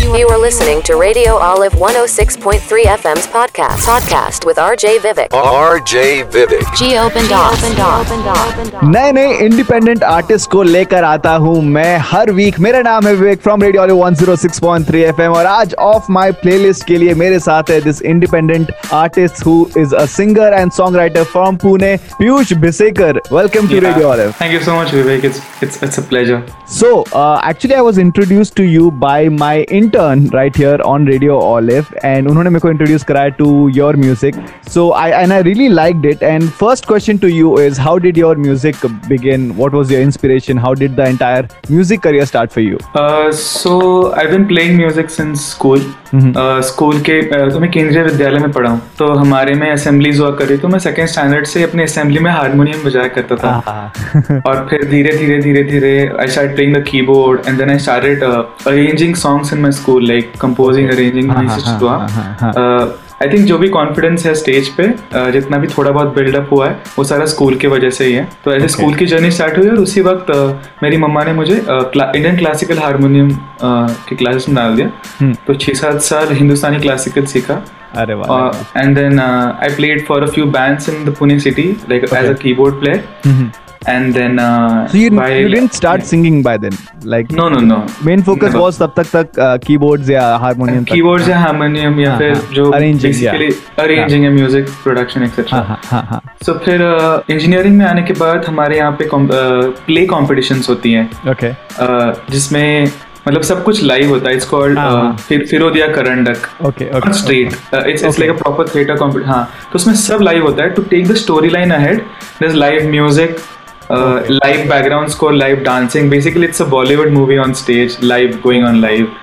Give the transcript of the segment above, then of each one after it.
You are listening to Radio Olive 106.3 FM's podcast. Podcast with RJ Vivek. RJ Vivek. Geo Bendoff. नए नए independent artist को लेकर आता हूँ मैं हर वीक मेरा नाम है विवेक फ्रॉम रेडियो 106.3 एफएम और आज ऑफ माय प्लेलिस्ट के लिए मेरे साथ है this independent artist who is a singer and songwriter from Pune Piyush Bhisekar welcome to radio Olive Thank you so much, Vivek. It's it's it's a pleasure. So, uh, actually, I was introduced to you by my intern right here on Radio Olive, and उन्होंने मेरे को introduce कराया to your music. So, I and I really liked it. And first question to you is, how did your music begin? What was your inspiration? How did the entire music career start for you? Uh, so I've been playing music since school. Uh, school के uh, तो मैं केंद्रीय विद्यालय में पढ़ा हूँ तो हमारे में असेंबलीज हुआ करी तो मैं सेकेंड स्टैंडर्ड से अपने असेंबली में हारमोनियम बजाया करता था और फिर धीरे धीरे धीरे धीरे I start playing the keyboard and then I started arranging songs in my school like composing arranging I think जो भी कॉन्फिडेंस है स्टेज पे uh, जितना भी थोड़ा बहुत बिल्डअप हुआ है वो सारा स्कूल की वजह से ही है। तो ऐसे स्कूल की जर्नी स्टार्ट हुई और उसी वक्त uh, मेरी मम्मा ने मुझे इंडियन क्लासिकल हारमोनियम के क्लासेस में डाल दिया। तो छः सात साल हिंदुस्तानी क्लासिकल सीखा। अरे then uh, I played for a few bands in the Pune city, like as a keyboard player. And then uh, So you, by- you didn't start yeah. singing by then, like No, no, no. main focus Never. was तब तक तक keyboards या harmonium Keyboards या harmonium या हाँ, फिर हाँ. जो basically yeah. arranging है म्यूज़िक प्रोडक्शन एक्सेट्रा हाँ हाँ हाँ हाँ सो फिर इंजीनियरिंग में आने के बाद हमारे यहाँ पे प्ले कॉम्पिटिशन्स होती हैं। ओके uh, जिसमें मतलब सब कुछ लाइव होता है। इट्स कॉल्ड हाँ. Firodia Karandak okay okay straight it's it's like a proper theatre compete हाँ। तो उसमें सब लाइव होता है। To take the story line ahead there is live music live background score live dancing basically it's a Bollywood movie on stage live going on live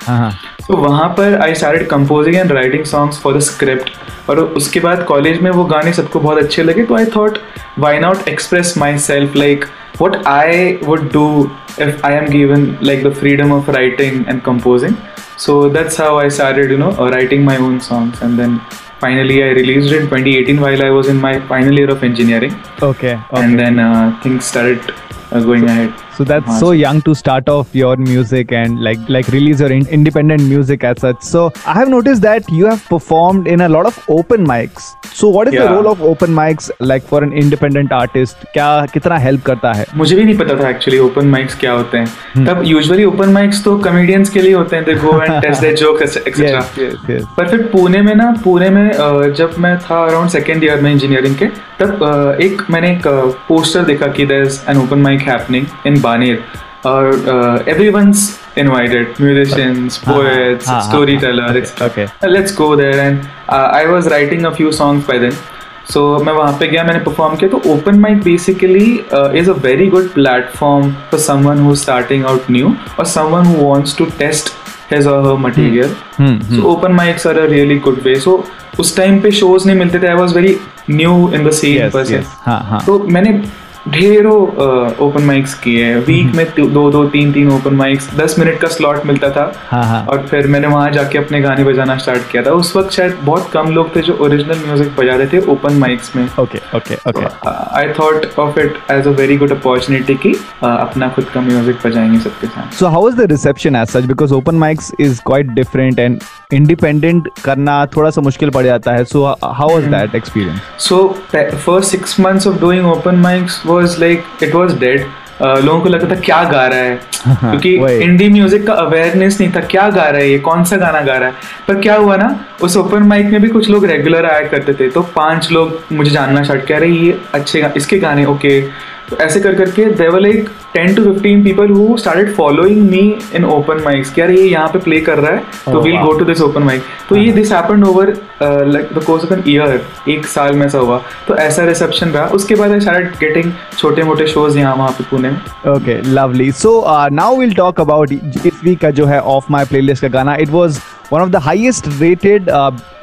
तो वहाँ पर I started composing and writing songs for the script और उसके बाद college में वो गाने सबको बहुत अच्छे लगे तो I thought why not express my self like what I would do if I am given like the freedom of writing and composing so that's how I started you know writing my own songs and then finally i released it in 2018 while i was in my final year of engineering. Okay okay. And then uh, things started uh, going ahead So that's so young to start off your music and like like release your in- independent music as such. So I have noticed that you have performed in a lot of open mics. So what is yeah. the role of open mics like for an independent artist? क्या कितना help करता है? मुझे भी नहीं पता था actually open mics क्या होते हैं तब यूजुअली ओपन माइक्स तो कॉमेडियंस के लिए होते हैं they go and test their joke etcetera Yes, yes, yes. पर फिर पुणे में ना पुणे में अ, जब मैं था अराउंड सेकेंड ईयर में इंजीनियरिंग के तब अ, एक मैंने एक पोस्टर देखा कि there is an open mic happening in Baner और एवरीवन's invited musicians poets हाँ, हाँ, storytellers. okay. let's go there and uh, I was writing a few songs by then. सो मैं वहाँ पे गया मैंने परफॉर्म किया तो open mic basically is a very good platform for someone who starting out new or someone who wants to test his or her material so open mics are a really good way so उस time पे shows नहीं मिलते थे I was very new in the Yes, person. हाँ, हाँ. तो मैंने ढेरों ओपन माइक्स किए हैं वीक में दो- दो दो तीन तीन ओपन माइक्स दस मिनट का स्लॉट मिलता था हाँ, हाँ. और फिर मैंने वहाँ जाके अपने गाने बजाना स्टार्ट किया था उस वक्त शायद बहुत कम लोग थे जो ओरिजिनल म्यूज़िक बजाते थे ओपन माइक्स में Okay, okay, okay. I thought of it as a very good opportunity की अपना खुद का म्यूज़िक बजाएँगे सबके साथ So how was the reception as such? Because open mics is quite different and independent करना थोड़ा सा मुश्किल पड़ जाता है. So how was that experience? So first six months of doing open mics was like it was dead लोगों को लगता था क्या गा रहा है? क्योंकि हिंदी इंडी म्यूज़िक का अवेयरनेस नहीं था क्या गा रहा है ये? कौन सा गाना गा रहा है? पर क्या हुआ ना उस ओपन माइक में भी कुछ लोग रेगुलर आया करते थे तो पाँच लोग मुझे जानना स्टार्ट किया अरे ये अच्छे गा, इसके गाने ओके तो ऐसे कर करके they were like ten to fifteen people who started following me in open mics कि यार ये यहाँ पे प्ले कर रहा है तो we'll go to this open mic तो ये this happened over like the course of an year एक साल में ऐसा हुआ तो ऐसा रिसेप्शन रहा उसके बाद आई स्टार्ट गेटिंग छोटे मोटे शोज़ यहाँ वहाँ पे पुणे में Okay, lovely. So uh, now we'll talk about इस week का जो है off my playlist का गाना. It was one of the highest rated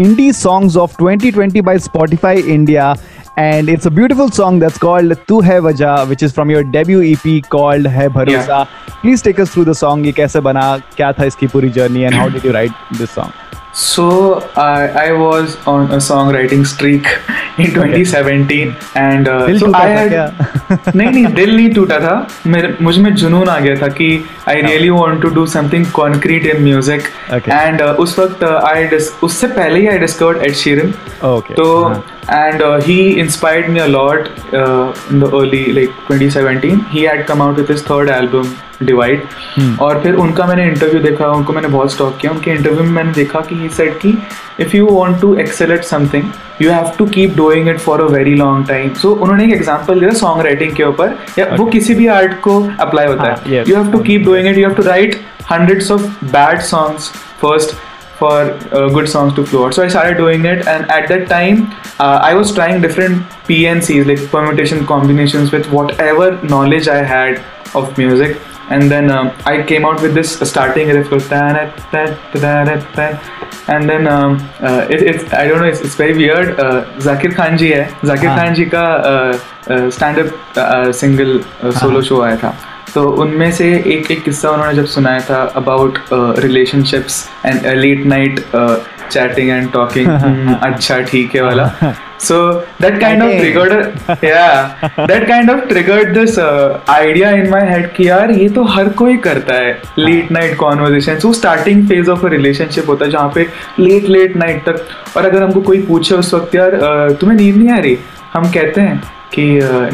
indie indie of of 2020 by Spotify India. And it's a beautiful song that's called Tu Hai Wajah, which is from your debut EP called Hai Bharosa. Please take us through the song. ये कैसे बना क्या था इसकी पूरी journey and how did you write this song? So I I was on a songwriting streak in 2017 and uh, दिल so I had नहीं नहीं दिल नहीं टूटा था। मेरे मुझमें जुनून आ गया था कि I really want to do something concrete in music. And उस वक्त आई उससे पहले ही I discovered Ed Sheeran Okay. तो हाँ. and uh, he inspired me a lot uh, in the early like 2017 he had come out with his third album divide. और फिर उनका मैंने इंटरव्यू देखा उनको मैंने बहुत स्टॉक किया। उनके इंटरव्यू में मैंने देखा कि ही सेड कि if you want to excel at something you have to keep doing it for a very long time so उन्होंने एक एग्ज़ाम्पल दिया सॉन्ग राइटिंग के ऊपर या okay. वो किसी भी आर्ट को अप्लाई होता हाँ, है you have to keep doing it you have to write hundreds of bad songs first for good songs to flow so I started doing it and at that time I was trying different P PNCs like permutation combinations with ever knowledge I had of music and then um, i came out with this starting riff of and then um, uh, it, it's i don't know it's, it's very weird uh, zakir khan ji hai zakir हाँ. khan ji का stand up single solo show आया था तो उनमें से एक एक किस्सा उन्होंने जब सुनाया था about relationships and late night chatting and talking अच्छा ठीक है वाला so that kind of. Triggered या that kind of triggered this idea in my head कि यार ये तो हर कोई करता है लेट नाइट कॉन्वर्जेशन वो starting phase of a relationship होता है जहाँ पे लेट लेट नाइट तक और अगर हमको कोई पूछे उस वक्त यार तुम्हें नींद नहीं आ रही? हम कहते हैं कि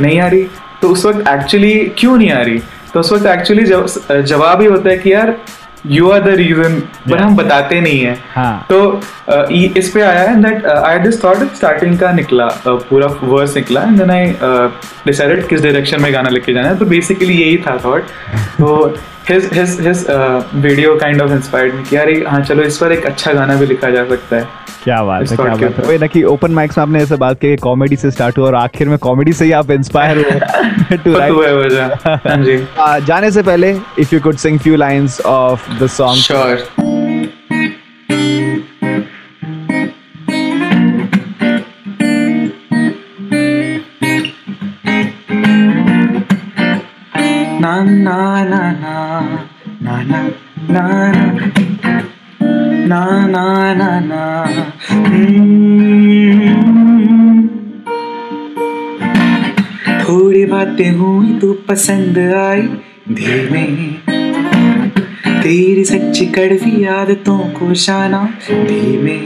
नहीं आ रही. तो उस वक्त एक्चुअली क्यों नहीं आ रही? तो उस वक्त एक्चुअली जवाब ही होता है कि यार यू आर द रीजन पर हम बताते नहीं है। हाँ. तो uh, इस पे आया है that I this thought starting का निकला uh, पूरा वर्स निकला एंड देन आई डिसाइडेड किस डायरेक्शन में गाना लेके जाना है। तो बेसिकली यही था थॉट तो his his his video kind of inspired me कि यार ये- हाँ चलो इस पर एक अच्छा गाना भी लिखा जा सकता है। क्या बात है क्या बात है। वही ना कि ओपन माइक्स में आपने ऐसे बात की कॉमेडी से स्टार्ट हुआ और आखिर में कॉमेडी से ही आप इंस्पायर हुए टू तो तू है वजह जी। राइट जाने से पहले if you could sing few lines of the song sure na na na na hmm. थोड़ी बातें हुई तो पसंद आई धीमे तेरी सच्ची कड़वी आदतों को शाना धीमे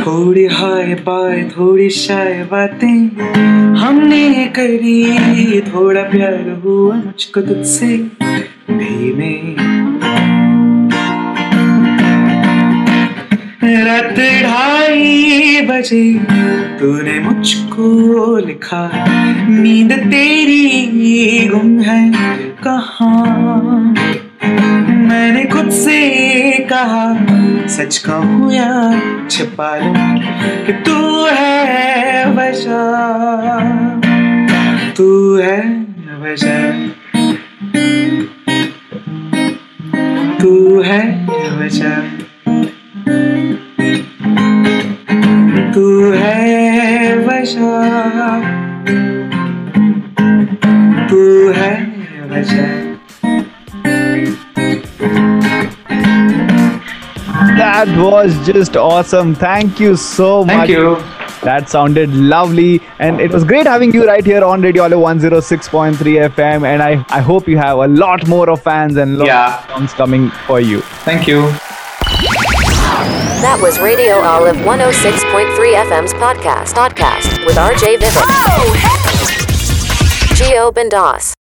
थोड़ी हाय बाय थोड़ी शाय बातें हमने करी। थोड़ा प्यार हुआ मुझको तुझसे धीमे रात ढाई बजे तूने मुझको लिखा, नींद तेरी गुम है कहा? मैंने खुद से कहा, सच कहूँ या छिपा लू कि तू है That was just awesome. Thank you so Thank much. Thank you. That sounded lovely, and it was great having you right here on Radio Olive 106.3 FM. And I, I hope you have a lot more of fans and lots yeah. of songs coming for you. Thank you. That was Radio Olive 106.3 FM's podcast, podcast with RJ Vivek. Oh, hey. Geo Bendas.